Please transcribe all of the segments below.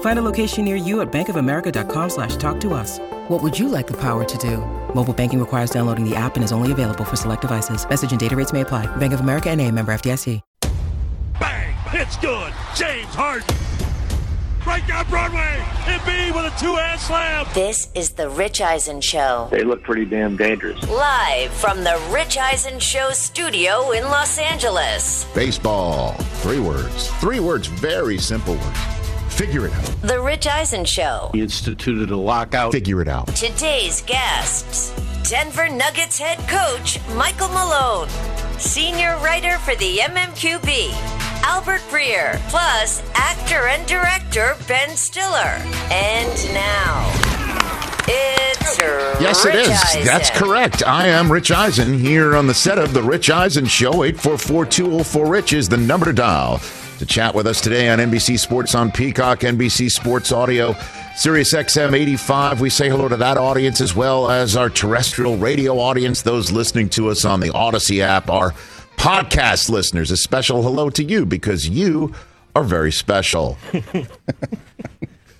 Find a location near you at bankofamerica.com slash talk to us. What would you like the power to do? Mobile banking requires downloading the app and is only available for select devices. Message and data rates may apply. Bank of America and a member FDIC. Bang! It's good. James Harden. Right down Broadway. Embiid with a two-hand slam. This is the Rich Eisen Show. They look pretty damn dangerous. Live from the Rich Eisen Show studio in Los Angeles. Baseball. Three words. Three words. Very simple words. Figure it out. The Rich Eisen Show. He instituted a lockout. Figure it out. Today's guests Denver Nuggets head coach Michael Malone, senior writer for the MMQB, Albert Breer, plus actor and director Ben Stiller. And now, it's Yes, Rich it is. Eisen. That's correct. I am Rich Eisen here on the set of The Rich Eisen Show. 844 204 Rich is the number to dial to chat with us today on NBC Sports on Peacock, NBC Sports Audio, Sirius XM 85. We say hello to that audience as well as our terrestrial radio audience, those listening to us on the Audacy app, our podcast listeners. A special hello to you because you are very special.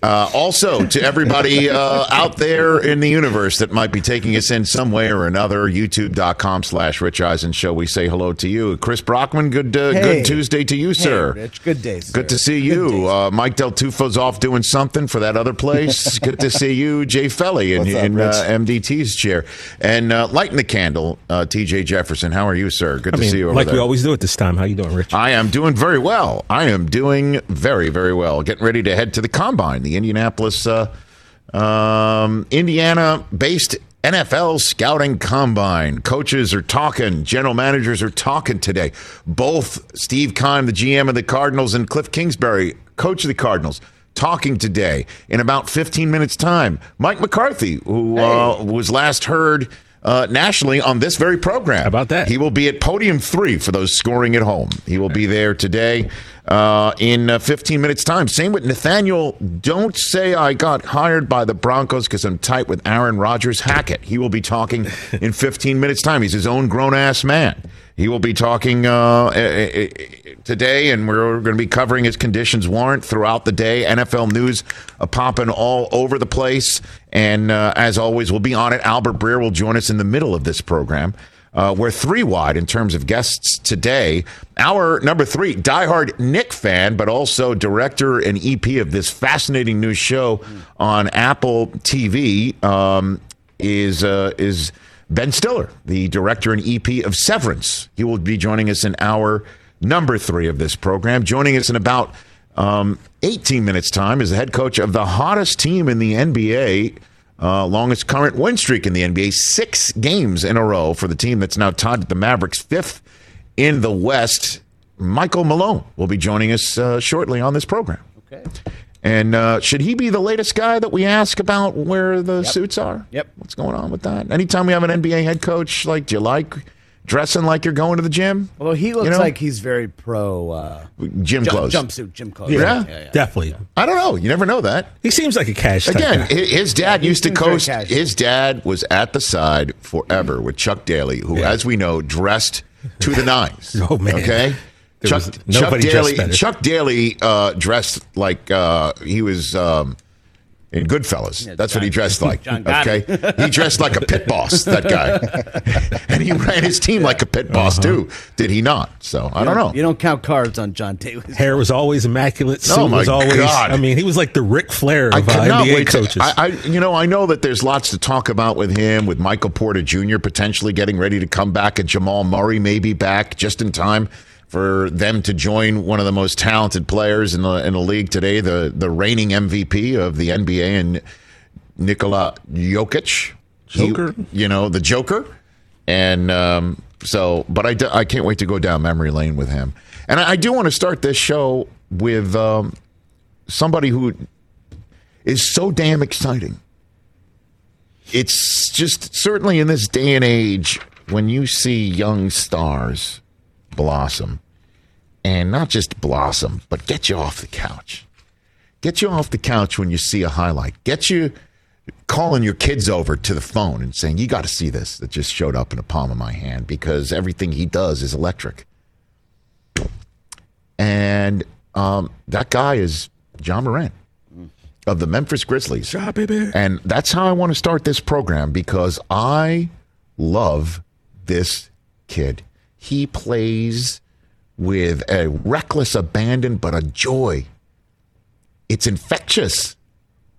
Uh, also, to everybody uh, out there in the universe that might be taking us in some way or another, youtube.com slash Rich Eisen Show, we say hello to you. Chris Brockman, good uh, Hey. good Tuesday to you, sir. Hey, Rich. Good day, sir. Good to see you. day. Uh, Mike Del Tufo's off doing something for that other place. Good to see you, Jay Felly, in, up, in uh, MDT's chair. And uh, lighting the candle, uh, TJ Jefferson. How are you, sir? Good I to mean, see you over like there. we always do at this time. How you doing, Rich? I am doing very well. I am doing very, very well. Getting ready to head to the combine, the Indianapolis, uh, um, Indiana based NFL scouting combine. Coaches are talking, general managers are talking today. Both Steve Kahn, the GM of the Cardinals, and Cliff Kingsbury, coach of the Cardinals. Talking today in about 15 minutes' time. Mike McCarthy, who uh, was last heard uh, nationally on this very program. How about that? He will be at podium three for those scoring at home. He will be there today uh, in uh, 15 minutes' time. Same with Nathaniel. Don't say I got hired by the Broncos because I'm tight with Aaron Rodgers Hackett. He will be talking in 15 minutes' time. He's his own grown ass man. He will be talking uh, eh, eh, eh, today, and we're going to be covering his conditions warrant throughout the day. NFL news popping all over the place. And uh, as always, we'll be on it. Albert Breer will join us in the middle of this program. Uh, we're three wide in terms of guests today. Our number three, diehard Knick fan, but also director and EP of this fascinating new show on Apple TV, um, is uh, is Ben Stiller, the director and EP of Severance. He will be joining us in our number three of this program. Joining us in about um, 18 minutes' time is the head coach of the hottest team in the NBA, uh, longest current win streak in the NBA, six games in a row for the team that's now tied with the Mavericks, fifth in the West. Michael Malone will be joining us uh, shortly on this program. Okay. And uh, should he be the latest guy that we ask about where the suits are? Yep. What's going on with that? Anytime we have an NBA head coach, like, do you like dressing like you're going to the gym? Although he looks You know? like he's very pro uh, Gym ju- clothes. jumpsuit, gym clothes. Yeah? Definitely. I don't know. You never know that. He seems like a cash Again, guy. his dad he used to seems coach. His dad was at the side forever with Chuck Daly, who, Yeah. as we know, dressed to the nines. Oh, man. Okay. There Chuck, Chuck Daly. Chuck Daly uh, dressed like uh, he was um, in Goodfellas. That's what he dressed like. John okay, he dressed like a pit boss. That guy, and he ran his team like a pit boss too. Did he not? So I don't know. You don't count cards on John Taylor's. Hair was always immaculate. Suit Oh, my was always. God. I mean, he was like the Ric Flair of I uh, NBA wait to- coaches. I, I, you know, I know that there's lots to talk about with him, with Michael Porter Jr. potentially getting ready to come back, and Jamal Murray may be back just in time for them to join one of the most talented players in the in the league today, the the reigning MVP of the NBA, and Nikola Jokic. He- Joker? you know, the Joker. And um, so, but I I can't wait to go down memory lane with him. And I, I do want to start this show with um, somebody who is so damn exciting. It's just certainly in this day and age when you see young stars blossom and not just blossom, but get you off the couch. Get you off the couch when you see a highlight. Get you calling your kids over to the phone and saying, You got to see this that just showed up in the palm of my hand because everything he does is electric. And um, that guy is Ja Morant of the Memphis Grizzlies. Baby. And that's how I want to start this program because I love this kid. He plays with a reckless abandon, but a joy. It's infectious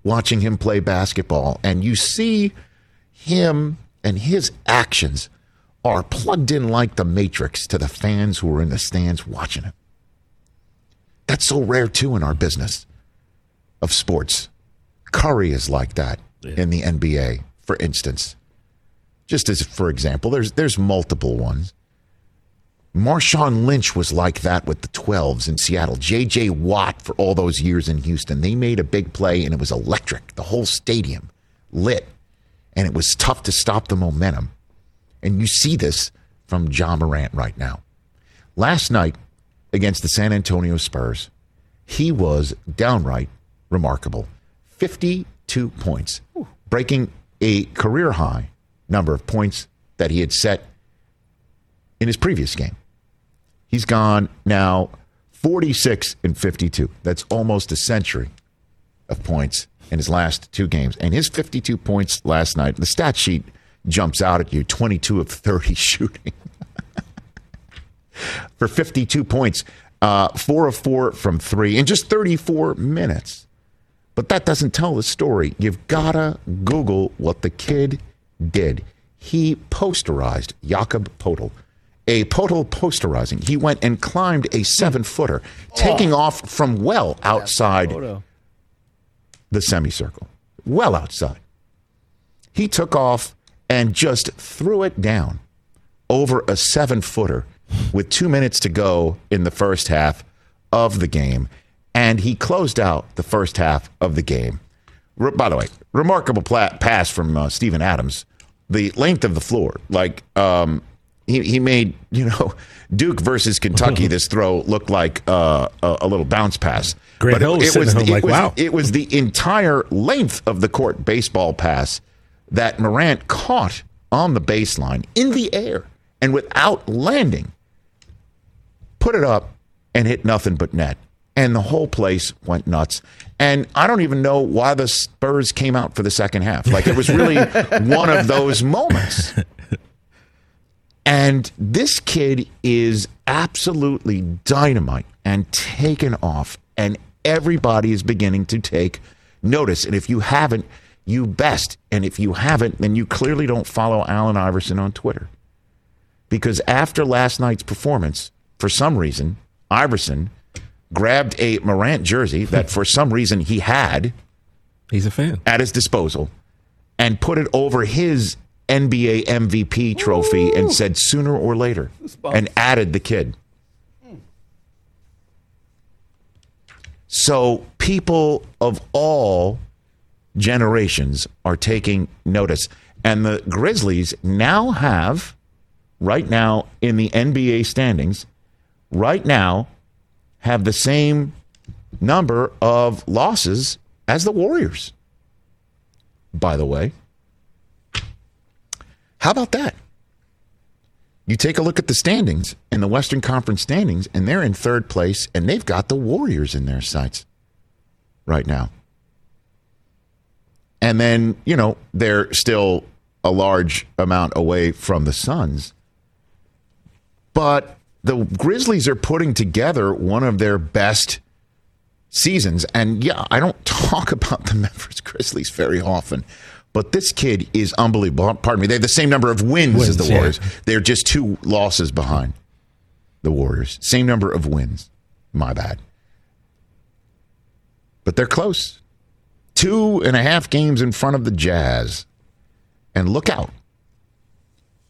watching him play basketball. And you see him and his actions are plugged in like the Matrix to the fans who are in the stands watching him. That's so rare, too, in our business of sports. Curry is like that in the NBA, for instance. Just as, for example, there's there's multiple ones. Marshawn Lynch was like that with the 12s in Seattle. J.J. Watt for all those years in Houston. They made a big play and it was electric. The whole stadium lit. And it was tough to stop the momentum. And you see this from Ja Morant right now. Last night against the San Antonio Spurs, he was downright remarkable. 52 points, breaking a career high number of points that he had set in his previous game. He's gone now 46 and 52. That's almost a century of points in his last two games. And his 52 points last night, the stat sheet jumps out at you 22 of 30 shooting for 52 points, uh, four of four from three in just 34 minutes. But that doesn't tell the story. You've got to Google what the kid did. He posterized Jakob Poeltl, a Poeltl posterizing. He went and climbed a seven footer, taking off from well outside the semicircle, well outside. He took off and just threw it down over a seven footer with two minutes to go in the first half of the game. And he closed out the first half of the game. Re- by the way, remarkable pla- pass from uh, Steven Adams. The length of the floor, like um, he, he made, you know, Duke versus Kentucky, this throw looked like uh, a, a little bounce pass. Grant Hill was sitting at home it like, was- wow. It was the entire length of the court baseball pass that Morant caught on the baseline in the air and without landing, put it up and hit nothing but net. And the whole place went nuts. And I don't even know why the Spurs came out for the second half. Like it was really one of those moments. And this kid is absolutely dynamite and taken off. And everybody is beginning to take notice. And if you haven't, you best. And if you haven't, then you clearly don't follow Allen Iverson on Twitter. Because after last night's performance, for some reason, Iverson grabbed a Morant jersey that for some reason he had He's a fan. at his disposal and put it over his NBA MVP trophy and said sooner or later and added the kid. So people of all generations are taking notice. And the Grizzlies now have, right now in the NBA standings, right now have the same number of losses as the Warriors. By the way, how about that? You take a look at the standings in the Western Conference standings, and they're in third place, and they've got the Warriors in their sights right now. And then, you know, they're still a large amount away from the Suns. But the Grizzlies are putting together one of their best seasons. And yeah, I don't talk about the Memphis Grizzlies very often, but this kid is unbelievable. Pardon me. They have the same number of wins, Wins, as the yeah. Warriors. They're just two losses behind the Warriors. Same number of wins. My bad. But they're close. Two and a half games in front of the Jazz. And look out.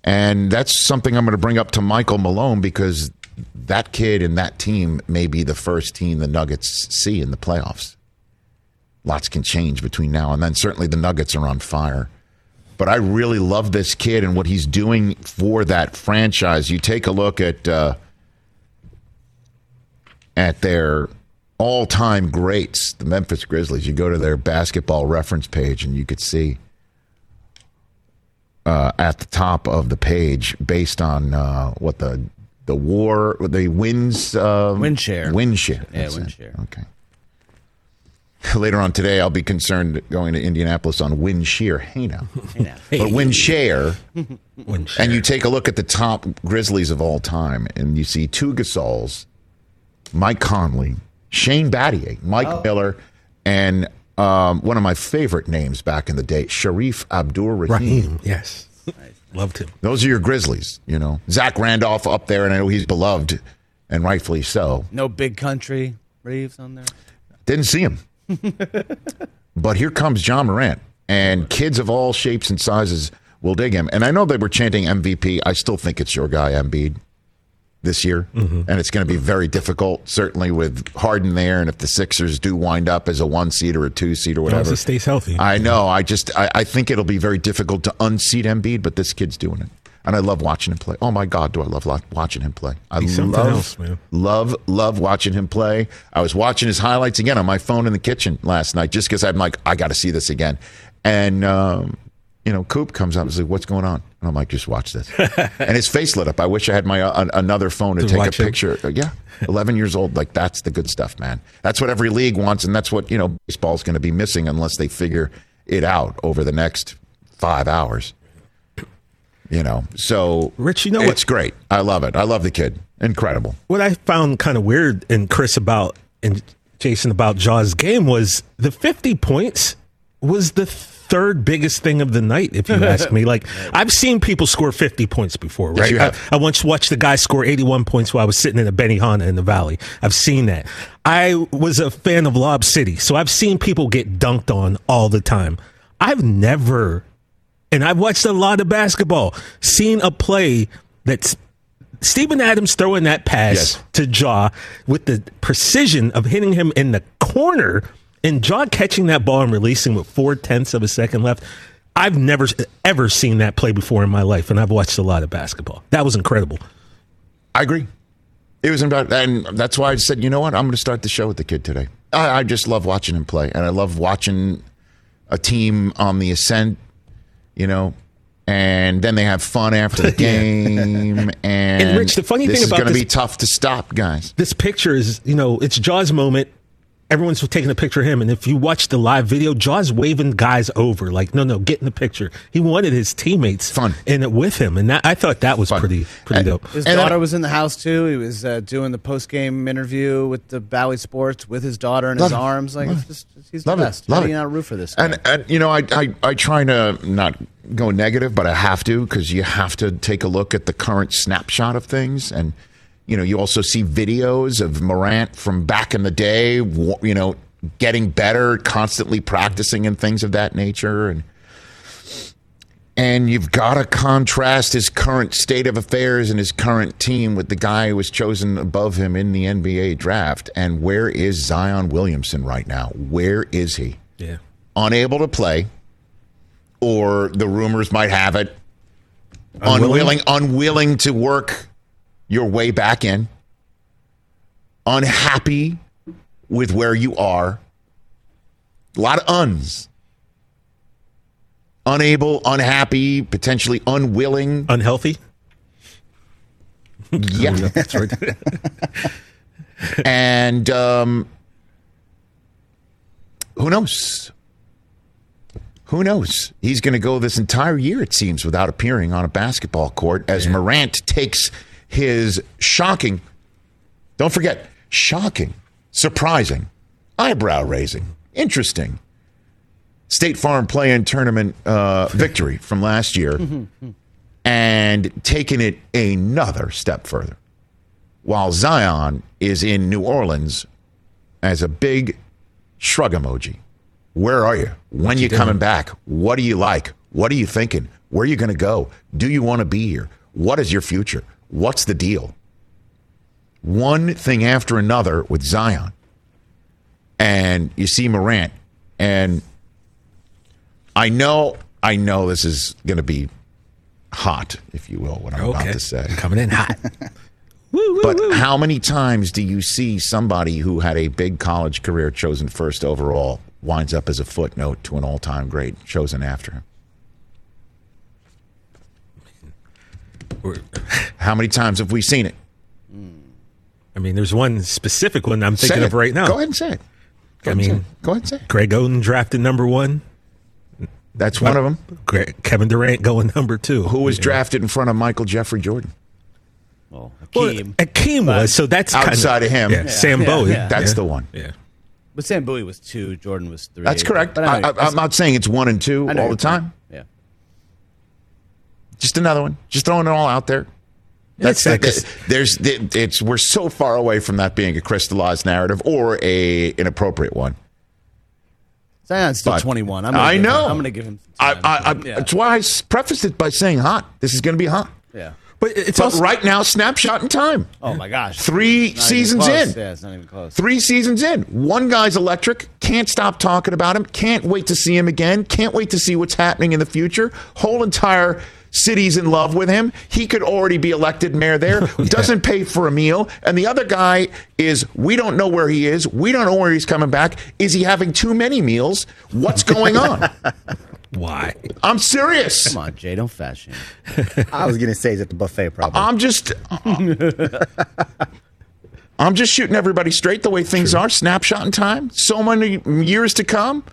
And that's something I'm going to bring up to Michael Malone because that kid and that team may be the first team the Nuggets see in the playoffs. Lots can change between now and then. Certainly the Nuggets are on fire. But I really love this kid and what he's doing for that franchise. You take a look at uh, at their all-time greats, the Memphis Grizzlies. You go to their basketball reference page and you could see uh, at the top of the page based on uh, what the the war the wins um, Win share. win share Yeah, win share. okay later on today I'll be concerned going to Indianapolis on win shear hey now but win share and you take a look at the top Grizzlies of all time and you see two Gasols Mike Conley Shane Battier Mike Miller and um, one of my favorite names back in the day Shareef Abdur Rahim Raheem, yes, loved him. those are your Grizzlies, you know. Zach Randolph up there, and I know he's beloved, and rightfully so. No big country Reeves on there. Didn't see him. but here comes John Morant, and kids of all shapes and sizes will dig him. And I know they were chanting MVP. I still think it's your guy, Embiid, this year. Mm-hmm. And it's going to be very difficult, certainly with Harden there. And if the Sixers do wind up as a one seed or a two seed or As long as whatever. stays healthy. I know. I just I, I think it'll be very difficult to unseat Embiid, but this kid's doing it, and I love watching him play. Oh my God, do I love watching him play? I He's love, else, love, love watching him play. I was watching his highlights again on my phone in the kitchen last night, just because I'm like, I got to see this again. And um, you know, Coop comes up and says, "What's going on?" And I'm like, "Just watch this." and his face lit up. I wish I had my uh, another phone to, To take a watch him. picture. Uh, Yeah, 11 years old. Like that's the good stuff, man. That's what every league wants, and that's what you know baseball's going to be missing unless they figure it out over the next five hours. You know, so Rich, you know what- it's great. I love it. I love the kid. Incredible. what I found kind of weird in Chris about and Jason about Ja's game was the 50 points was the third biggest thing of the night, if you ask me. Like I've seen people score 50 points before, right? have. I, I once watched the guy score 81 points while I was sitting in a Benihana in the Valley. I've seen that. I was a fan of Lob City, so I've seen people get dunked on all the time. I've never and I've watched a lot of basketball, seen a play that's Stephen Adams throwing that pass Yes. to Ja with the precision of hitting him in the corner and Ja catching that ball and releasing with four tenths of a second left. I've never ever seen that play before in my life, and I've watched a lot of basketball. That was incredible. I agree. It was about, and that's why I said, you know what? I'm going to start the show with the kid today. I, I just love watching him play, and I love watching a team on the ascent. You know, and then they have fun after the game. And, Rich, the funny this thing is about going to be tough to stop, guys. This picture is, you know, it's Ja's moment. Everyone's taking a picture of him, and if you watch the live video, Ja's waving guys over, like, "No, no, get in the picture." He wanted his teammates Fun. in it with him, and that, I thought that was Fun. pretty, pretty And- dope. His And daughter I- was in the house too. He was uh, doing the post game interview with the Bowie Sports with his daughter in his it. arms. Like it's just he's the Love it. best. Love How do it. you not root for this? Guy? And, and you know, I, I I try to not go negative, but I have to because you have to take a look at the current snapshot of things, and you know, you also see videos of Morant from back in the day. You know, getting better, constantly practicing and things of that nature, and and you've got to contrast his current state of affairs and his current team with the guy who was chosen above him in the NBA draft. And where is Zion Williamson right now? Where is he? Yeah. unable to play, or the rumors might have it, Unwilling? unwilling, unwilling to work your way back in, unhappy with where you are. A lot of uns. Unable, unhappy, potentially unwilling. Unhealthy. Yeah. That's right. and um, who knows? who knows? He's going to go this entire year, it seems, without appearing on a basketball court as Morant takes his shocking, don't forget, shocking, surprising, eyebrow raising, interesting State Farm play in tournament uh, victory from last year and taking it another step further. While Zion is in New Orleans as a big shrug emoji. Where are you? When you coming back? What do you like? What are you thinking? Where are you going to go? Do you want to be here? What is your future? What's the deal? One thing after another with Zion. And you see Morant and I know I know this is going to be hot, if you will, what I'm about to say. Coming in hot. woo, woo, But woo. how many times do you see somebody who had a big college career chosen first overall winds up as a footnote to an all time great chosen after him? We're- How many times have we seen it? I mean, there's one specific one I'm thinking of right now. Go ahead and say it. Go I ahead and say mean, it. go ahead and say it. Greg Oden drafted number one. That's one of them. Gre- Kevin Durant going number two. Who was You know? drafted in front of Michael Jeffrey Jordan? Well, Well, Akeem. Akeem was, so that's kind Outside of him. Yeah, Sam Yeah, Bowie. yeah. That's yeah. the one. Yeah. but Sam Bowie was two. Jordan was three. That's correct. But I I, I'm not saying it's one and two all the time. point. Yeah. Just another one. Just throwing it all out there. That's It's like that- there's it's we're so far away from that being a crystallized narrative or a an appropriate one. Zion's still But- 21. I'm gonna I give him- know. I'm going to give him. I, I, I, yeah. That's why I s- prefaced it by saying hot. This is going to be hot. yeah. But it's But also right now, snapshot in time. Oh my gosh. Three seasons in. Yeah, it's not even close. Three seasons in. One guy's electric. Can't stop talking about him. Can't wait to see him again. Can't wait to see what's happening in the future. Whole entire city's in love with him. He could already be elected mayor there. Doesn't pay for a meal. And the other guy is, we don't know where he is. We don't know where he's coming back. Is he having too many meals? What's going on? why? I'm serious. Come on, Jay. Don't fat shame. I was gonna say it's at the buffet, probably. I'm just I'm just shooting everybody straight the way things are. Snapshot in time. So many years to come.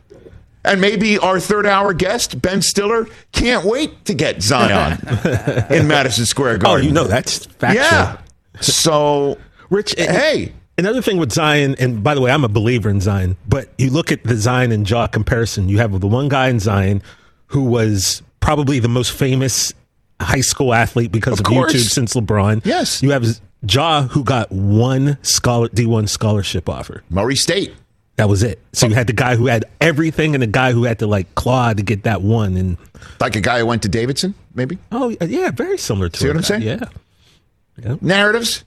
And maybe our third hour guest, Ben Stiller, can't wait to get Zion in Madison Square oh, Garden. Oh, you know that's factual. Yeah. So, Rich, hey, Another thing with Zion, and by the way, I'm a believer in Zion, but you look at the Zion and Ja comparison. You have the one guy in Zion who was probably the most famous high school athlete because Of of. YouTube since LeBron. Yes. You have Ja who got one scholar D1 scholarship offer. Murray State. That was it. So you had the guy who had everything and the guy who had to like claw to get that one. And Like a guy who went to Davidson, maybe? oh yeah, very similar to See what. I'm saying? Yeah. Narratives?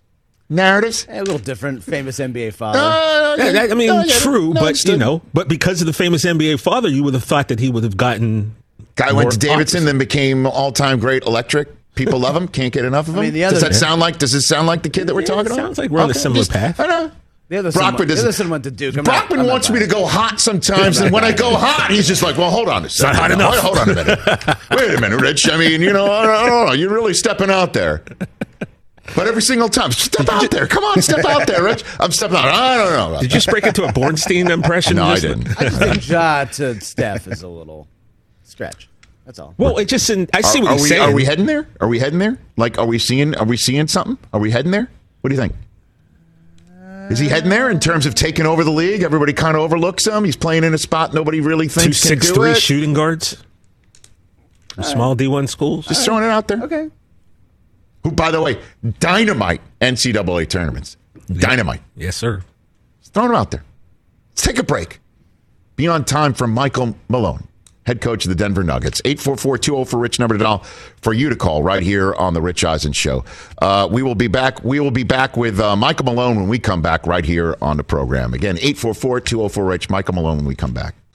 Narratives? Hey, a little different. Famous NBA father. Uh, Yeah, that- I mean, no, yeah, true, no, but you know, but because of the famous NBA father, you would have thought that he would have gotten. Guy went to Davidson, offers. then became all time great electric. People love him. Can't get enough of him. mean, the does other- that sound like? Does it sound like the kid that we're Yeah, talking it about? sounds like we're on a similar path. I know. The other Brockman son, went- the doesn't- other son went to Duke. I'm Brockman I'm not wants me to go hot sometimes, and when I go hot, he's just like, "Well, hold on a second. hot enough. Hold on a minute. Wait a minute, Rich. I mean, you know, I don't, I don't know. You're really stepping out there." But every single time, step out there. Come on, step out there, Rich. I'm stepping out. I don't know. Did you just break into a Bornstein impression? No, I didn't. I just think Ja to Steph is a little stretch. That's all. Well, it just I Are, see what are he's we saying. are we heading there? Are we heading there? Like, are we seeing? Are we seeing something? Are we heading there? What do you think? Is he heading there in terms of taking over the league? Everybody kind of overlooks him. He's playing in a spot nobody really Two thinks can six do three it. shooting guards from small D one schools. Just throwing it out there. Okay. Who, by the way, dynamite NCAA tournaments. Dynamite. yes, sir. Just throwing them out there. Let's take a break. Be on time for Michael Malone, head coach of the Denver Nuggets. 844 for Rich number to dial for you to call right here on the Rich Eisen Show. Uh, we will be back. We will be back with uh, Michael Malone when we come back right here on the program. Again, 844 204 Rich. Michael Malone when we come back.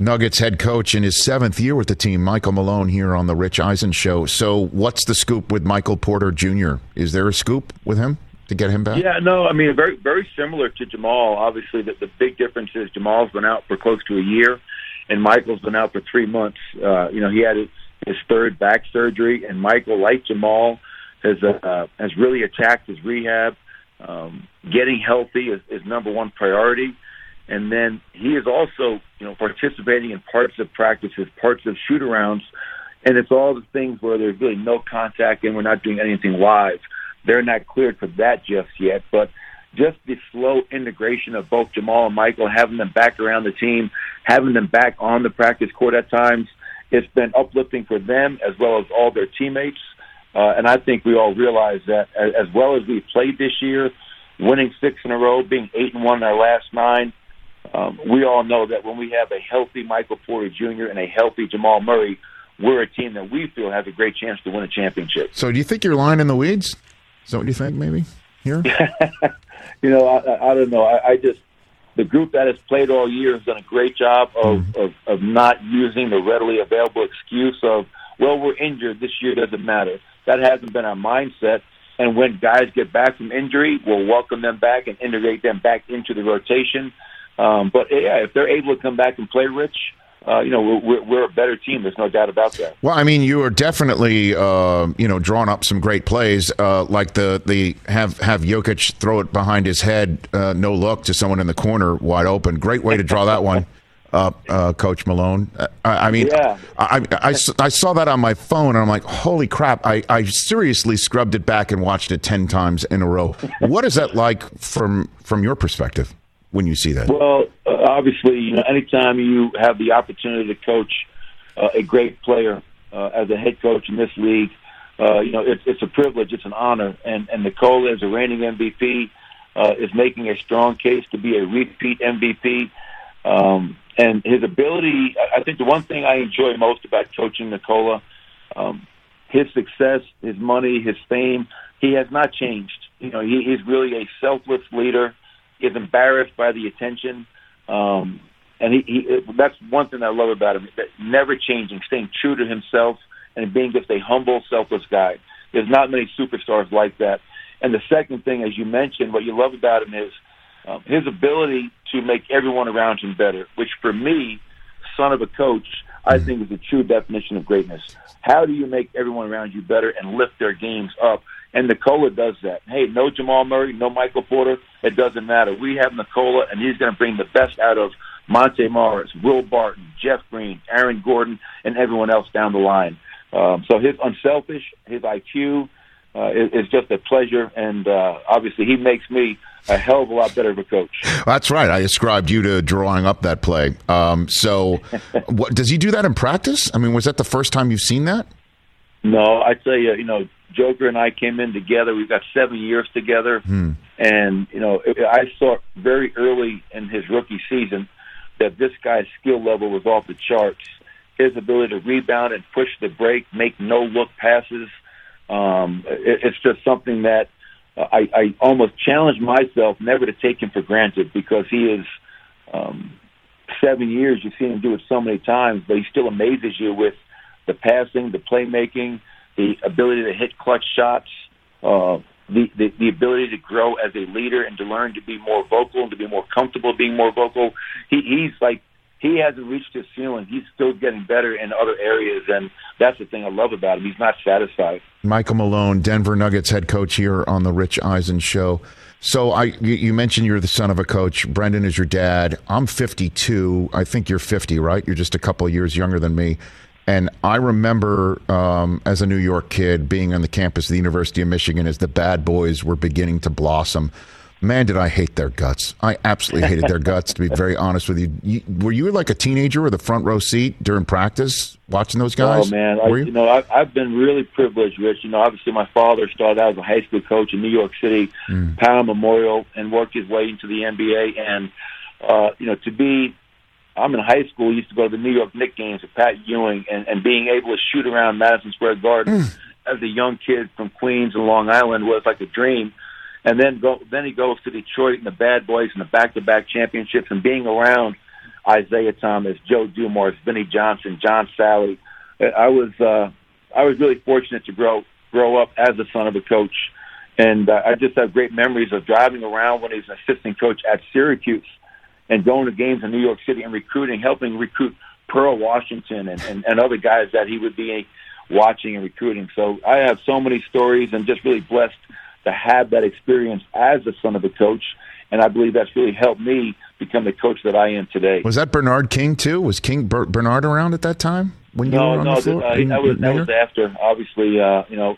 Nuggets head coach in his seventh year with the team, Michael Malone, here on the Rich Eisen show. So, what's the scoop with Michael Porter Jr.? Is there a scoop with him to get him back? Yeah, no, I mean, very very similar to Jamal. Obviously, the, the big difference is Jamal's been out for close to a year, and Michael's been out for three months. Uh, you know, he had his, his third back surgery, and Michael, like Jamal, has uh, has really attacked his rehab. Um, getting healthy is, is number one priority. And then he is also, you know, participating in parts of practices, parts of shoot arounds, and it's all the things where there's really no contact and we're not doing anything live. They're not cleared for that just yet, but just the slow integration of both Jamal and Michael, having them back around the team, having them back on the practice court at times, it's been uplifting for them as well as all their teammates. Uh, and I think we all realize that as, as well as we played this year, winning six in a row, being eight and one in our last nine, um, we all know that when we have a healthy Michael Porter Jr. and a healthy Jamal Murray, we're a team that we feel has a great chance to win a championship. So, do you think you're lying in the weeds? Is that what you think, maybe? Here? you know, I, I don't know. I, I just, the group that has played all year has done a great job of, mm. of, of not using the readily available excuse of, well, we're injured. This year doesn't matter. That hasn't been our mindset. And when guys get back from injury, we'll welcome them back and integrate them back into the rotation. Um, but yeah, if they're able to come back and play rich, uh, you know, we're, we're, a better team. There's no doubt about that. Well, I mean, you are definitely, uh, you know, drawing up some great plays, uh, like the the have have Jokic throw it behind his head, uh, no look to someone in the corner, wide open. Great way to draw that one. up, uh, Coach Malone. I, I mean, yeah. I, I, I, I, saw that on my phone, and I'm like, holy crap! I, I seriously scrubbed it back and watched it ten times in a row. what is that like from from your perspective? When you see that? Well, uh, obviously, you know, anytime you have the opportunity to coach uh, a great player uh, as a head coach in this league, uh, you know, it's, it's a privilege, it's an honor. And, and Nikola, as a reigning MVP, uh, is making a strong case to be a repeat MVP. Um, and his ability, I think the one thing I enjoy most about coaching Nikola, um, his success, his money, his fame, he has not changed. You know, he, he's really a selfless leader is embarrassed by the attention. Um, and he, he that's one thing I love about him, that never changing, staying true to himself and being just a humble, selfless guy. There's not many superstars like that. And the second thing, as you mentioned, what you love about him is um, his ability to make everyone around him better, which for me, son of a coach, I think is the true definition of greatness. How do you make everyone around you better and lift their games up? And Nikola does that. Hey, no Jamal Murray, no Michael Porter. It doesn't matter. We have Nikola, and he's going to bring the best out of Monte Morris, Will Barton, Jeff Green, Aaron Gordon, and everyone else down the line. Um, so his unselfish, his IQ uh, is, is just a pleasure, and uh, obviously he makes me a hell of a lot better of a coach. That's right. I ascribed you to drawing up that play. Um, so, what, does he do that in practice? I mean, was that the first time you've seen that? No, I tell you, you know, Joker and I came in together. We've got seven years together, hmm. And you know, I saw very early in his rookie season that this guy's skill level was off the charts. His ability to rebound and push the break, make no look passes. Um, it, it's just something that uh, I, I almost challenge myself never to take him for granted because he is um, seven years. You've seen him do it so many times, but he still amazes you with the passing, the playmaking, the ability to hit clutch shots, uh, the, the the ability to grow as a leader and to learn to be more vocal and to be more comfortable being more vocal. He, he's like he hasn't reached his ceiling. He's still getting better in other areas, and that's the thing I love about him. He's not satisfied. Michael Malone, Denver Nuggets head coach here on the Rich Eisen show. So I, you mentioned you're the son of a coach. Brendan is your dad. I'm 52. I think you're 50, right? You're just a couple years younger than me. And I remember um, as a New York kid being on the campus of the University of Michigan as the bad boys were beginning to blossom. Man, did I hate their guts. I absolutely hated their guts, to be very honest with you. you. Were you like a teenager with a front row seat during practice watching those guys? Oh, man. I, you? you? know, I, I've been really privileged, Rich. You know, obviously my father started out as a high school coach in New York City, mm. Power Memorial, and worked his way into the NBA. And, uh, you know, to be I'm in high school. Used to go to the New York Knicks games with Pat Ewing, and, and being able to shoot around Madison Square Garden mm. as a young kid from Queens and Long Island was like a dream. And then go, then he goes to Detroit and the Bad Boys and the back-to-back championships, and being around Isiah Thomas, Joe Dumars, Vinnie Johnson, John Salley. I was uh, I was really fortunate to grow grow up as the son of a coach, and uh, I just have great memories of driving around when he was an assistant coach at Syracuse and going to games in New York City and recruiting, helping recruit Pearl Washington and, and, and other guys that he would be watching and recruiting. So I have so many stories and just really blessed to have that experience as the son of a coach. And I believe that's really helped me become the coach that I am today. Was that Bernard King too? Was King Bernard around at that time when you no, were on no, the floor? Uh, that was that was after. Obviously, uh, you know,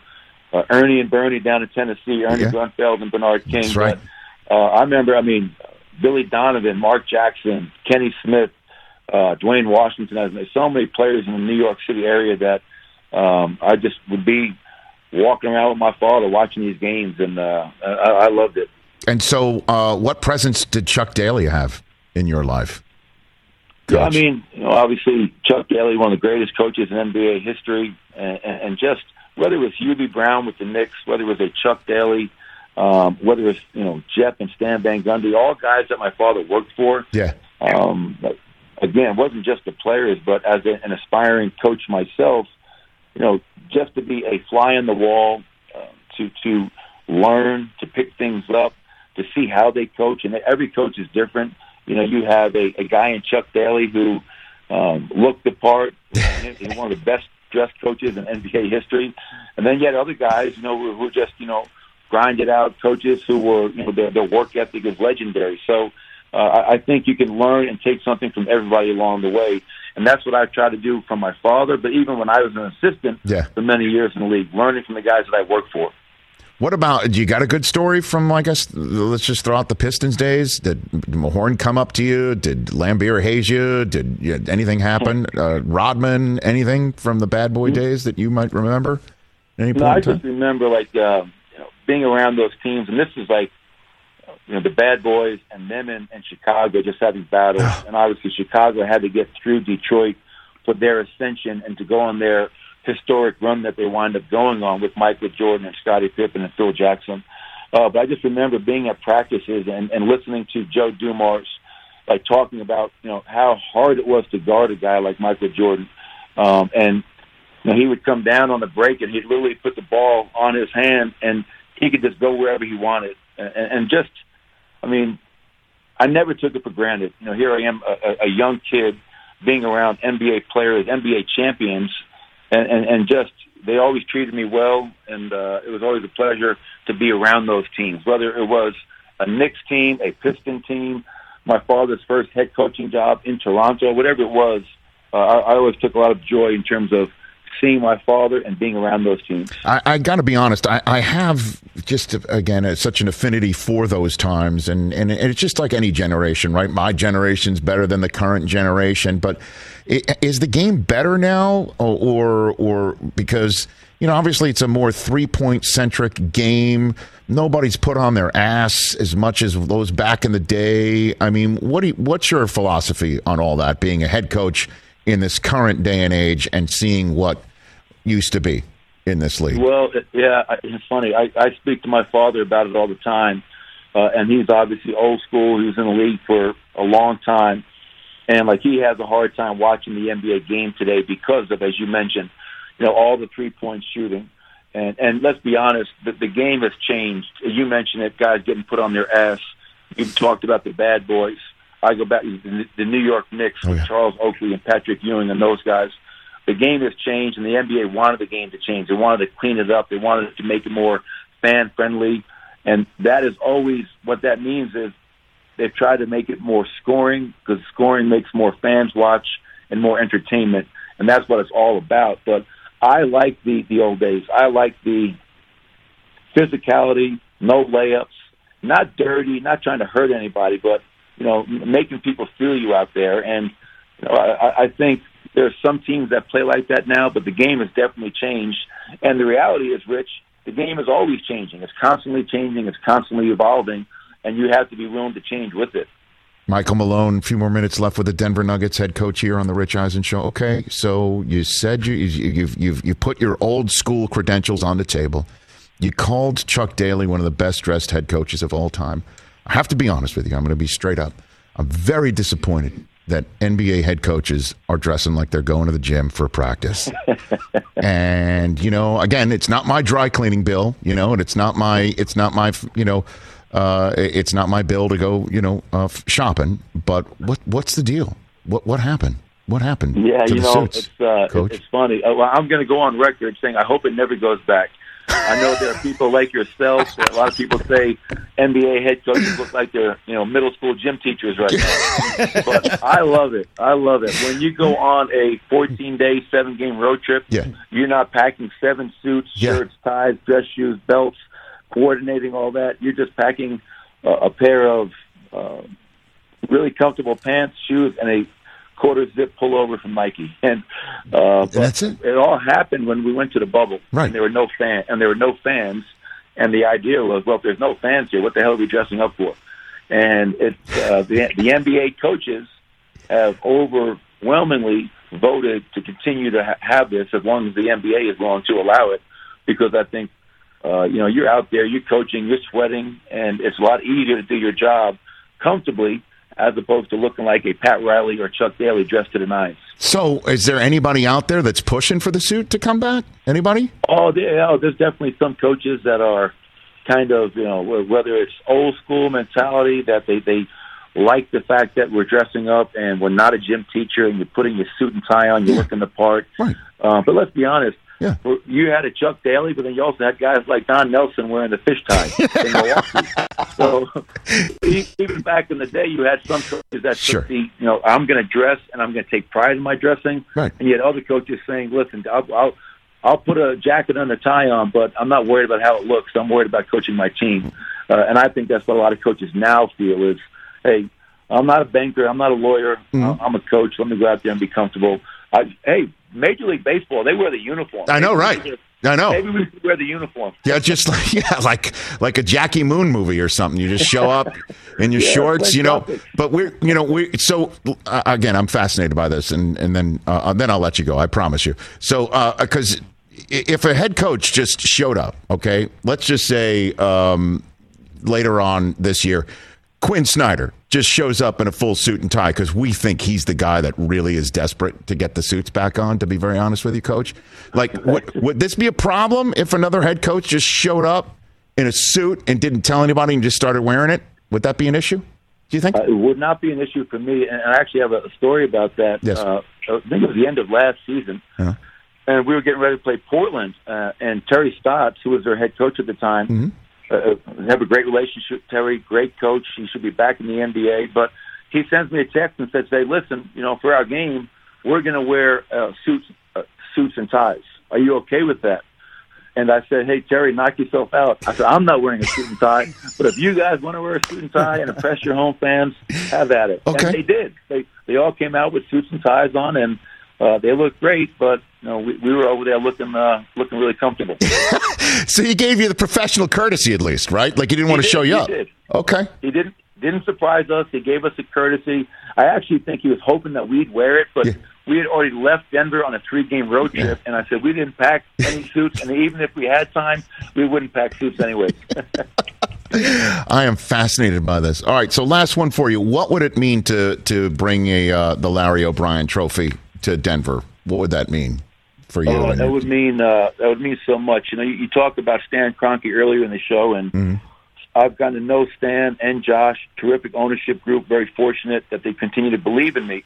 uh, Ernie and Bernie down in Tennessee, Ernie yeah. Grunfeld and Bernard King. That's right. But, uh, I remember. I mean, Billy Donovan, Mark Jackson, Kenny Smith, uh, Dwayne Washington. There's so many players in the New York City area that um, I just would be walking around with my father watching these games, and uh, I, I loved it. And so, uh, what presence did Chuck Daly have in your life? Coach? Yeah, I mean, you know, obviously Chuck Daly, one of the greatest coaches in NBA history, and, and just whether it was Hubie Brown with the Knicks, whether it was a Chuck Daly um, whether it's you know Jeff and Stan Van Gundy, all guys that my father worked for. Yeah. Um, again, it wasn't just the players, but as an aspiring coach myself, you know, just to be a fly in the wall, uh, to to learn, to pick things up, to see how they coach, and every coach is different. You know, you have a, a guy in Chuck Daly who um, looked the part. He's one of the best dressed coaches in NBA history, and then you had other guys, you know, who, who just you know grinded out coaches who were, you know, their, their work ethic is legendary. So uh, I think you can learn and take something from everybody along the way. And that's what I try to do from my father. But even when I was an assistant yeah. for many years in the league, learning from the guys that I worked for. What about? Do you got a good story from? I guess let's just throw out the Pistons days. Did Mahorn come up to you? Did Laimbeer haze you? Did you, anything happen? Uh, Rodman? Anything from the bad boy days that you might remember? Any no, I just remember like uh, being around those teams, and this is like you know the bad boys and them in, in Chicago just having battles, and obviously Chicago had to get through Detroit for their ascension and to go on their historic run that they wind up going on with Michael Jordan and Scottie Pippen and Phil Jackson. Uh, but I just remember being at practices and, and listening to Joe Dumars, like talking about you know how hard it was to guard a guy like Michael Jordan, um, and you know, he would come down on the break and he'd literally put the ball on his hand and he could just go wherever he wanted, and, and just, I mean, I never took it for granted. You know, here I am, a, a young kid, being around NBA players, NBA champions, and, and, and just they always treated me well, and uh, it was always a pleasure to be around those teams. Whether it was a Knicks team, a Piston team, my father's first head coaching job in Toronto, whatever it was, uh, I, I always took a lot of joy in terms of seeing my father and being around those teams. I, I got to be honest. I, I have just again uh, such an affinity for those times, and, and it's just like any generation, right? My generation's better than the current generation, but is the game better now, or or, or because you know obviously it's a more three point centric game. Nobody's put on their ass as much as those back in the day. I mean, what you, what's your philosophy on all that? Being a head coach in this current day and age, and seeing what used to be in this league. Well, yeah, it's funny. I, I speak to my father about it all the time, uh, and he's obviously old school. He was in the league for a long time, and like he has a hard time watching the NBA game today because of, as you mentioned, you know, all the three point shooting. And and let's be honest, the, the game has changed. You mentioned it, guys getting put on their ass. You've talked about the bad boys. I go back to the New York Knicks, oh, yeah. Charles Oakley and Patrick Ewing and those guys. The game has changed, and the NBA wanted the game to change. They wanted to clean it up. They wanted to make it more fan friendly, and that is always what that means is they've tried to make it more scoring because scoring makes more fans watch and more entertainment, and that's what it's all about. But I like the the old days. I like the physicality, no layups, not dirty, not trying to hurt anybody, but you know, making people feel you out there. And you know, I, I think there's some teams that play like that now, but the game has definitely changed. And the reality is, Rich, the game is always changing. It's constantly changing. It's constantly evolving, and you have to be willing to change with it. Michael Malone, a few more minutes left with the Denver Nuggets head coach here on the Rich Eisen show. Okay, so you said you, you've you've you put your old school credentials on the table. You called Chuck Daly one of the best dressed head coaches of all time. I have to be honest with you. I'm going to be straight up. I'm very disappointed that NBA head coaches are dressing like they're going to the gym for practice. and you know, again, it's not my dry cleaning bill, you know, and it's not my it's not my you know, uh, it's not my bill to go, you know, uh, shopping. But what what's the deal? What what happened? What happened? Yeah, you know, suits, it's uh, it's funny. Uh, well, I'm going to go on record saying I hope it never goes back. I know there are people like yourself. A lot of people say NBA head coaches look like they're you know middle school gym teachers right now. but I love it. I love it. When you go on a 14 day, seven game road trip, yeah. you're not packing seven suits, yeah. shirts, ties, dress shoes, belts, coordinating all that. You're just packing uh, a pair of uh, really comfortable pants, shoes, and a quarter zip pullover from Nike, and uh, that's it. It all happened when we went to the bubble, right? And there were no fan, and there were no fans, and the idea was, well, if there's no fans here, what the hell are we dressing up for? And it, uh, the the NBA coaches have overwhelmingly voted to continue to ha- have this as long as the NBA is willing to allow it, because I think. Uh, you know, you're out there, you're coaching, you're sweating, and it's a lot easier to do your job comfortably as opposed to looking like a Pat Riley or Chuck Daly dressed to the nines. So, is there anybody out there that's pushing for the suit to come back? Anybody? Oh, yeah, oh, there's definitely some coaches that are kind of, you know, whether it's old school mentality that they they like the fact that we're dressing up and we're not a gym teacher and you're putting your suit and tie on, you're yeah. looking the part. Right. Uh, but let's be honest, yeah. You had a Chuck Daly, but then you also had guys like Don Nelson wearing the fish tie in Milwaukee. so even back in the day, you had some coaches that sure. the, you know, I'm going to dress and I'm going to take pride in my dressing. Right. And you had other coaches saying, listen, I'll, I'll I'll put a jacket and a tie on, but I'm not worried about how it looks. I'm worried about coaching my team. Uh, and I think that's what a lot of coaches now feel is, hey, I'm not a banker. I'm not a lawyer. Mm-hmm. I'm a coach. Let me go out there and be comfortable. I, hey, Major League Baseball, they wear the uniform. I know, right? I know. Maybe we should wear the uniform. Yeah, just like yeah, like like a Jackie Moon movie or something. You just show up in your yeah, shorts, you know. But we're you know we so uh, again, I'm fascinated by this, and and then uh, then I'll let you go. I promise you. So because. Uh, if a head coach just showed up, okay, let's just say um, later on this year, Quin Snyder just shows up in a full suit and tie because we think he's the guy that really is desperate to get the suits back on. To be very honest with you, Coach, like would, would this be a problem if another head coach just showed up in a suit and didn't tell anybody and just started wearing it? Would that be an issue? Do you think uh, it would not be an issue for me? And I actually have a story about that. Yes. Uh, I think it was the end of last season. Uh-huh. And we were getting ready to play Portland, uh, and Terry Stotts, who was their head coach at the time, mm-hmm uh, have a great relationship Terry, great coach. He should be back in the NBA. But he sends me a text and says, "Hey, listen, you know, for our game, we're going to wear uh, suits, uh, suits and ties. Are you okay with that? And I said, Hey Terry, knock yourself out. I said, I'm not wearing a suit and tie, but if you guys want to wear a suit and tie and impress your home fans, have at it. Okay. And they did. They they all came out with suits and ties on, and uh, they looked great. But know, we, we were over there looking uh, looking really comfortable. So he gave you the professional courtesy at least, right? Like he didn't want to show you he up. did. Okay. He didn't didn't surprise us. He gave us a courtesy. I actually think he was hoping that we'd wear it, but Yeah. we had already left Denver on a three game road trip, and I said we didn't pack any suits, and even if we had time, we wouldn't pack suits anyway. I am fascinated by this. All right, so last one for you. What would it mean to to bring a uh, the Larry O'Brien Trophy to Denver? What would that mean for you? Oh, that would mean uh, that would mean so much. You know, you, you talked about Stan Kroenke earlier in the show, and Mm-hmm. I've gotten to know Stan and Josh. Terrific ownership group. Very fortunate that they continue to believe in me.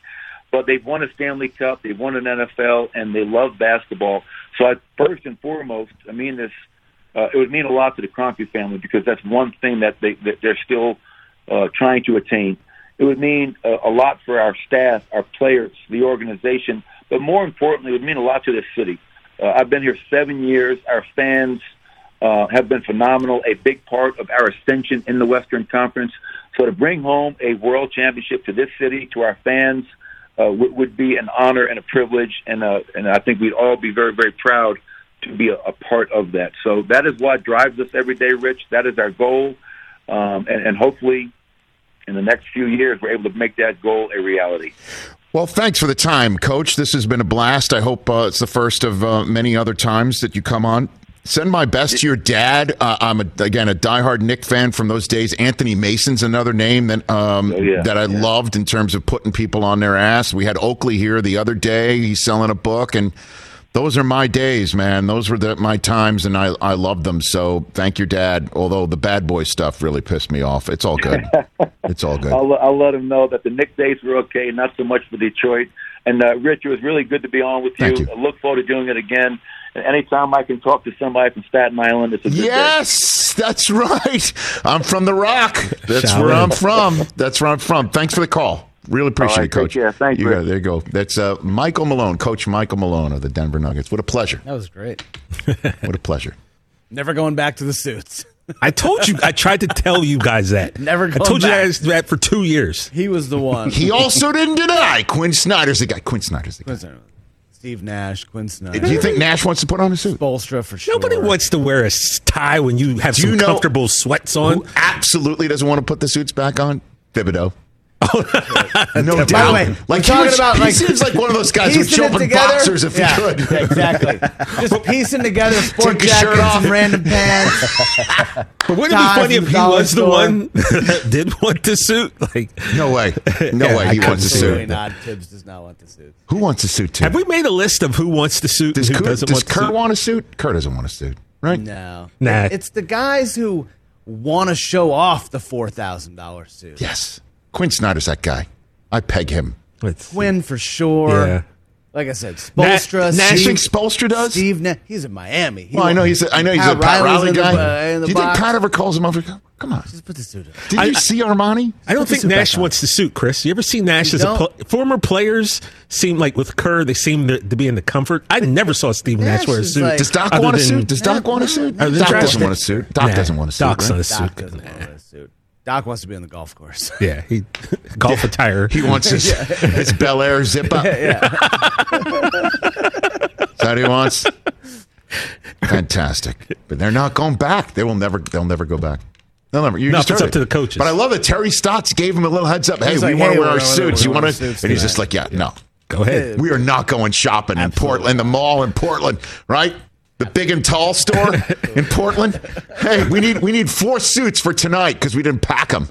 But they've won a Stanley Cup, they've won an NFL, and they love basketball. So, I, first and foremost, I mean this. Uh, it would mean a lot to the Kroenke family because that's one thing that they that they're still uh, trying to attain. It would mean a, a lot for our staff, our players, the organization, but more importantly, it would mean a lot to this city. Uh, I've been here seven years. Our fans uh, have been phenomenal, a big part of our ascension in the Western Conference. So to bring home a world championship to this city, to our fans, uh, w- would be an honor and a privilege, and uh, and I think we'd all be very very proud to be a, a part of that. So that is what drives us every day, Rich. That is our goal, um, and, and hopefully, in the next few years, we're able to make that goal a reality. Well, thanks for the time, Coach. This has been a blast. I hope uh, it's the first of uh, many other times that you come on. Send my best to your dad. Uh, I'm a, again a diehard Knick fan from those days. Anthony Mason's another name that um, Oh, yeah. that I loved in terms of putting people on their ass. We had Oakley here the other day. He's selling a book, and those are my days, man. Those were the, my times, and I I loved them. So thank your dad. Although the bad boy stuff really pissed me off. It's all good. it's all good. I'll, I'll let him know that the Knick days were okay, not so much for Detroit. And uh, Rich, it was really good to be on with Thank you. you. I look forward to doing it again. And anytime I can talk to somebody from Staten Island, it's a good day. Yes, that's right. I'm from the Rock. That's Shout where out. I'm from. That's where I'm from. Thanks for the call. Really appreciate All right, it, Coach. Yeah, thank you Rick. got, there you go. That's uh, Michael Malone, Coach Michael Malone of the Denver Nuggets. What a pleasure. That was great. What a pleasure. Never going back to the suits. I told you. I tried to tell you guys that. Never I going told you guys that for two years. He was the one. He also didn't deny Quin Snyder's the guy. Quin Snyder's the guy. Steve Nash, Quin Snyder, Do you think Nash wants to put on a suit? Spoelstra for sure. Nobody wants to wear a tie when you have Do some you know- comfortable sweats on. Who absolutely doesn't want to put the suits back on? Thibodeau. No doubt. By doubt. the way, like he, talking would- about he like seems like one of those guys who would piecing show it up in together. boxers if yeah, he could. yeah, exactly. Just piecing together sport Take jackets off. and random pants. But wouldn't it be funny if he the dollar was the one that did want the suit? Like, No way. No Yeah, way he couldn't wants a see Absolutely suit. not. Thibs does not want the suit. Who wants a suit too? have we made a list of who wants the suit Does, and who Kurt, doesn't does want the Kurt suit? want a suit? Kurt doesn't want a suit, right? No. Nah. It's the guys who want to show off the four thousand dollars suit. Yes. Quin Snyder's that guy. I peg him. Let's- Quin for sure. Yeah. Like I said, Spoelstra. Nash Steve, thinks Spoelstra does? Steve, Na- he's in Miami. He Well, I know he's a, I know he's Pat a Pat Riley's Riley in the- guy. uh, Do you think box. Pat ever calls him over? Come on. Just put the suit on. Did I- you see Armani? I don't think Nash wants the suit, Chris. You ever seen Nash You as a don't? pl- former players seem like with Kerr they seem to, to be in the comfort. I never saw Steve Nash, Nash wear a suit. like- Does Doc want a suit? Does Doc want a suit? no. Other than Doc doesn't want a suit. Doc doesn't want a suit. Doc's right? not a Doc doesn't want a suit. Doc wants to be on the golf course. Yeah, he golf attire. He wants his, his Bel Air zip up. Is that what he wants? Fantastic. But they're not going back. They will never. They'll never go back. They'll never. You No, just it's up it. to the coaches. But I love that Terry Stotts gave him a little heads up. Hey, He's we like, want hey, to wear our suits. You want to? wear suits And he's just like, yeah, no. Go ahead. We are not going shopping in Portland, the mall in Portland, right? The big and tall store in Portland. Hey, we need we need four suits for tonight because we didn't pack them.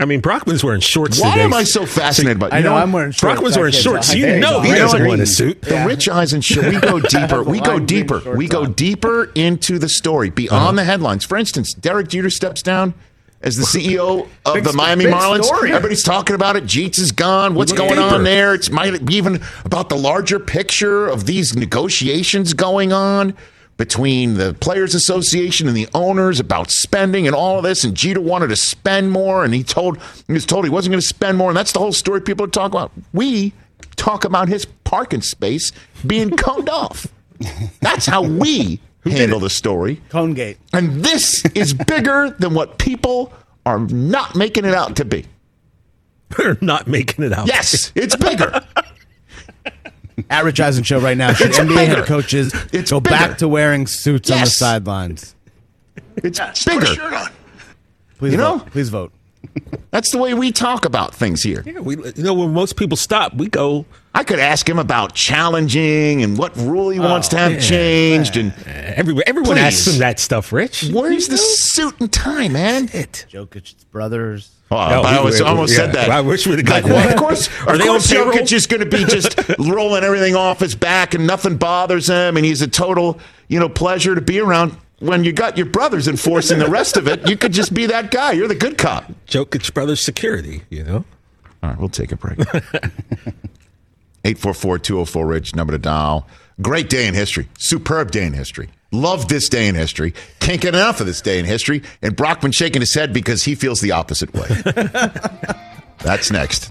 I mean, Brockman's wearing shorts Why today. am I so fascinated by? I you know I'm wearing shorts. Brockman's wearing shorts. You know he I doesn't know want a he- suit. The Rich Eisen show. We go deeper. We go deeper. We go deeper into the story beyond uh-huh. the headlines. For instance, Derek Jeter steps down as the CEO of Big the Miami Marlins. story. Everybody's talking about it. Jeets is gone. What's going deeper. on there? It's might be even about the larger picture of these negotiations going on between the Players Association and the owners about spending and all of this. And Jeter wanted to spend more, and he told he was told he wasn't going to spend more, and that's the whole story people are talking about. We talk about his parking space being coned off. That's how we handle the story. Conegate. And this is bigger than what people are not making it out to be. They're not making it out. Yes, it's bigger. At Rich Eisen Show right now, should It's NBA bigger. head coaches It's go bigger. back to wearing suits on the sidelines? It's Put a bigger. shirt on. Please You know? vote. Please vote. That's the way we talk about things here. Yeah, we, you know, when most people stop, we go. I could ask him about challenging and what rule he wants oh, to have yeah. changed. And Everyone, everyone Please. asks him that stuff, Rich. where's the suit and tie, man? It. Jokic's brothers. Oh, No, I we- almost, we- almost yeah. said that. I wish we'd have Like, gotten well, that. of course, Are of they on course? Jokic is going to be just rolling everything off his back and nothing bothers him, and he's a total, you know, pleasure to be around. When you got your brothers enforcing the rest of it, you could just be that guy. You're the good cop. Jokic Brothers Security, you know? All right, we'll take a break. 844 Rich, number to dial. Great day in history. Superb day in history. Love this day in history. Can't get enough of this day in history. And Brockman shaking his head because he feels the opposite way. That's next.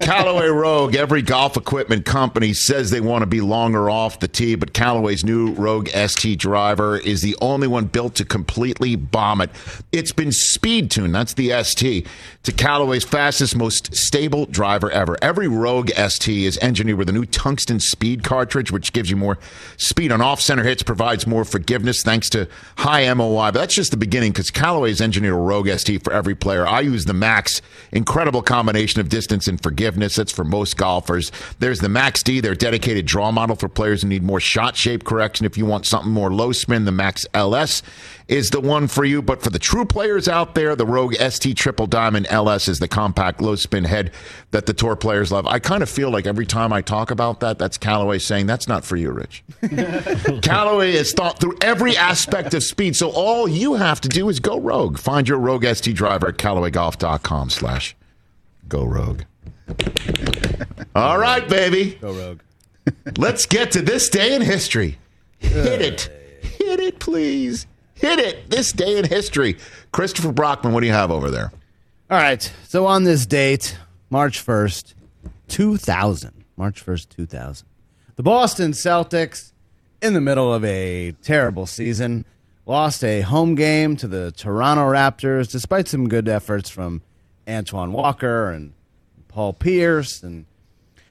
Callaway Rogue, every golf equipment company says they want to be longer off the tee, but Callaway's new Rogue ST driver is the only one built to completely bomb it. It's been speed tuned, that's the ST, to Callaway's fastest, most stable driver ever. Every Rogue ST is engineered with a new tungsten speed cartridge, which gives you more speed on off center hits, provides more forgiveness thanks to high MOI. But that's just the beginning because Callaway's engineered a Rogue ST for every player. I use the Max, incredible combination of distance and forgiveness. That's for most golfers. There's the Max D, their dedicated draw model for players who need more shot shape correction. If you want something more low spin, the Max LS is the one for you. But for the true players out there, the Rogue ST Triple Diamond LS is the compact low spin head that the tour players love. I kind of feel like every time I talk about that, that's Callaway saying that's not for you, Rich. Callaway has thought through every aspect of speed, so all you have to do is go rogue. Find your Rogue ST driver at CallawayGolf.com slash go rogue. All right, baby. Go Rogue. Let's get to this day in history. Hit it. Hit it, please. Hit it. This day in history. Christopher Brockman, what do you have over there? All right. So on this date, March 1st, 2000. March 1st, 2000. The Boston Celtics, in the middle of a terrible season, lost a home game to the Toronto Raptors despite some good efforts from Antoine Walker and Paul Pierce and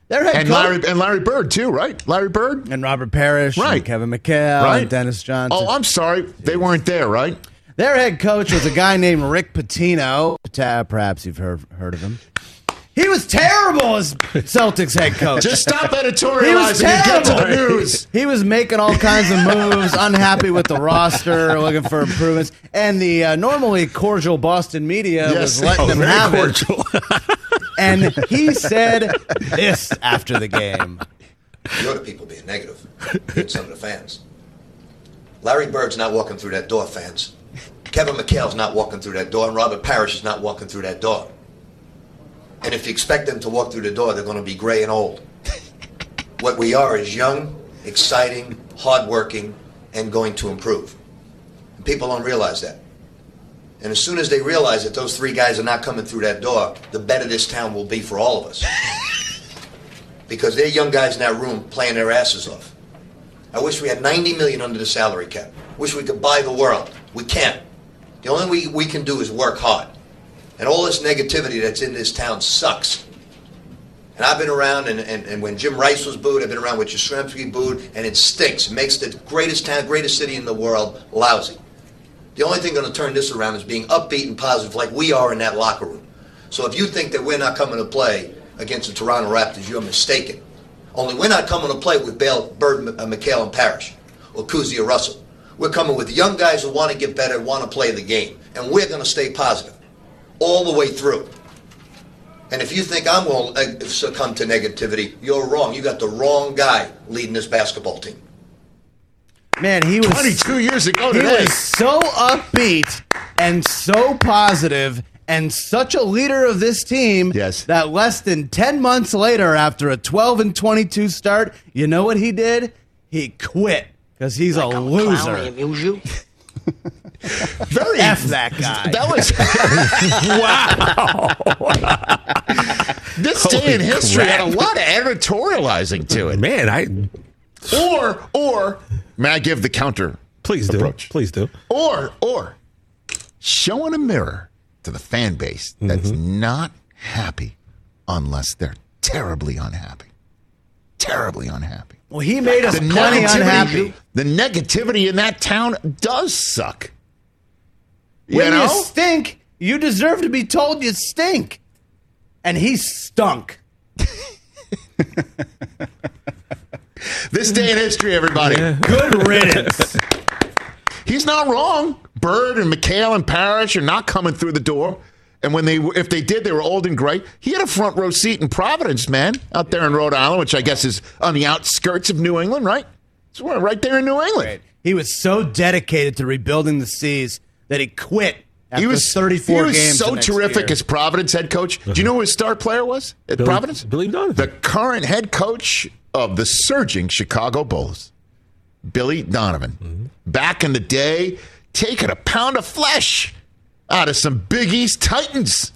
their head And coach- Larry and Larry Bird too, right? Larry Bird and Robert Parish Right. and Kevin McHale Right. and Dennis Johnson. Oh, I'm sorry. They weren't there, right? Their head coach was a guy named Rick Pitino. Perhaps you've heard heard of him. He was terrible as Celtics head coach. Just stop editorializing He was editorializing and get to the terrible. news. He was making all kinds of moves, unhappy with the roster, looking for improvements, and the uh, normally cordial Boston media Yes. was letting Oh, him have cordial. it. And he said this after the game. You're the people being negative. Hit some of the fans. Larry Bird's not walking through that door, fans. Kevin McHale's not walking through that door, and Robert Parish is not walking through that door. And if you expect them to walk through the door, they're going to be gray and old. What we are is young, exciting, hardworking, and going to improve. And people don't realize that. And as soon as they realize that those three guys are not coming through that door, the better this town will be for all of us. because they're young guys in that room playing their asses off. I wish we had 90 million under the salary cap. Wish we could buy the world. We can't. The only we, we can do is work hard. And all this negativity that's in this town sucks. And I've been around, and, and, and when Jim Rice was booed, I've been around with Yastrzemski booed, and it stinks. It makes the greatest town, greatest city in the world lousy. The only thing going to turn this around is being upbeat and positive like we are in that locker room. So if you think that we're not coming to play against the Toronto Raptors, you're mistaken. Only we're not coming to play with Bale, Bird, uh, McHale, and Parish, or Cousy or Russell. We're coming with young guys who want to get better, want to play the game, and we're going to stay positive all the way through. And if you think I'm going to succumb to negativity, you're wrong. You got the wrong guy leading this basketball team. Man, he was 22 years ago He today. was so upbeat and so positive and such a leader of this team Yes. that less than 10 months later after a 12 and 22 start, you know what he did? He quit cuz he's a loser. Very F that guy. That was wow. this day in Holy history had a lot of editorializing to it. Man, I Or or may I give the counter please do. approach? Please do. Or or showing a mirror to the fan base that's Mm-hmm. not happy unless they're terribly unhappy. Terribly unhappy. Well, he made us The plenty negativity, unhappy. the negativity in that town does suck. You When know? you stink, you deserve to be told you stink. And he stunk. this day in history, everybody. Good riddance. He's not wrong. Bird and McHale and Parish are not coming through the door. And when they, if they did, they were old and gray. He had a front row seat in Providence, man, out there in Rhode Island, which I guess is on the outskirts of New England, right? It's right there in New England. He was so dedicated to rebuilding the seas that he quit after He was 34 He was games. the so next terrific year. as Providence head coach. Do you uh-huh. know who his star player was at Billy- Providence? Billy Donovan. The current head coach of the surging Chicago Bulls, Billy Donovan. Mm-hmm. Back in the day, taking a pound of flesh out of some Big East Titans.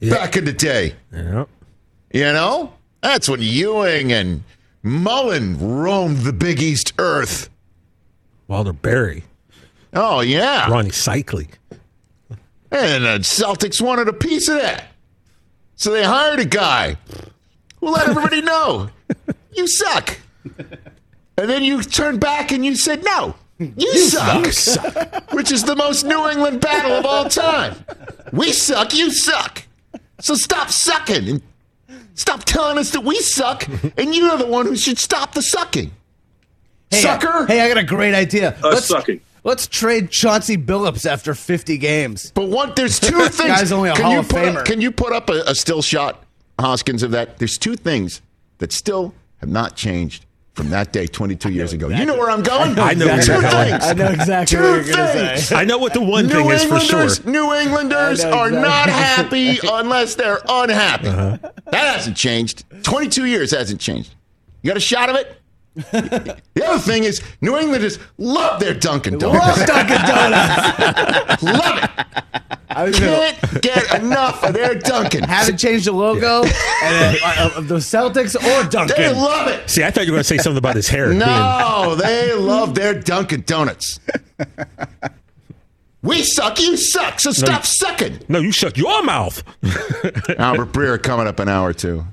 Back in the day. Yeah. You know? That's when Ewing and Mullin roamed the Big East earth. Walter Berry, Oh, yeah. Rony Seikaly. And the Celtics wanted a piece of that. So they hired a guy who let everybody know you suck. And then you turned back and you said, no, you, suck. Which is the most New England battle of all time. We suck, you suck. So stop sucking and stop telling us that we suck, and you're the one who should stop the sucking. Hey, Sucker. Hey, I got a great idea. Uh, sucking. Let's trade Chauncey Billups after 50 games. But what? There's two things. Guy's only a can Hall you of put Famer. Up, can you put up a, a still shot, Hoskins, of that? There's two things that still have not changed from that day 22 years ago. You know where I'm going? I know where two things. I know exactly Two what you're things. say. I know what the one New thing is for sure. New Englanders I know are not happy unless they're unhappy. Uh-huh. That hasn't changed. 22 years hasn't changed. You got a shot of it? The other thing is, New Englanders love their Dunkin' Donuts. Love Dunkin' Donuts. love it. I was gonna- Can't get enough of their Dunkin'. haven't changed the logo and, uh, of the Celtics or Dunkin'. They love it. See, I thought you were going to say something about his hair. being- No, they love their Dunkin' Donuts. We suck, you suck, so stop sucking. no, you shut your mouth. Albert Breer coming up an hour or two.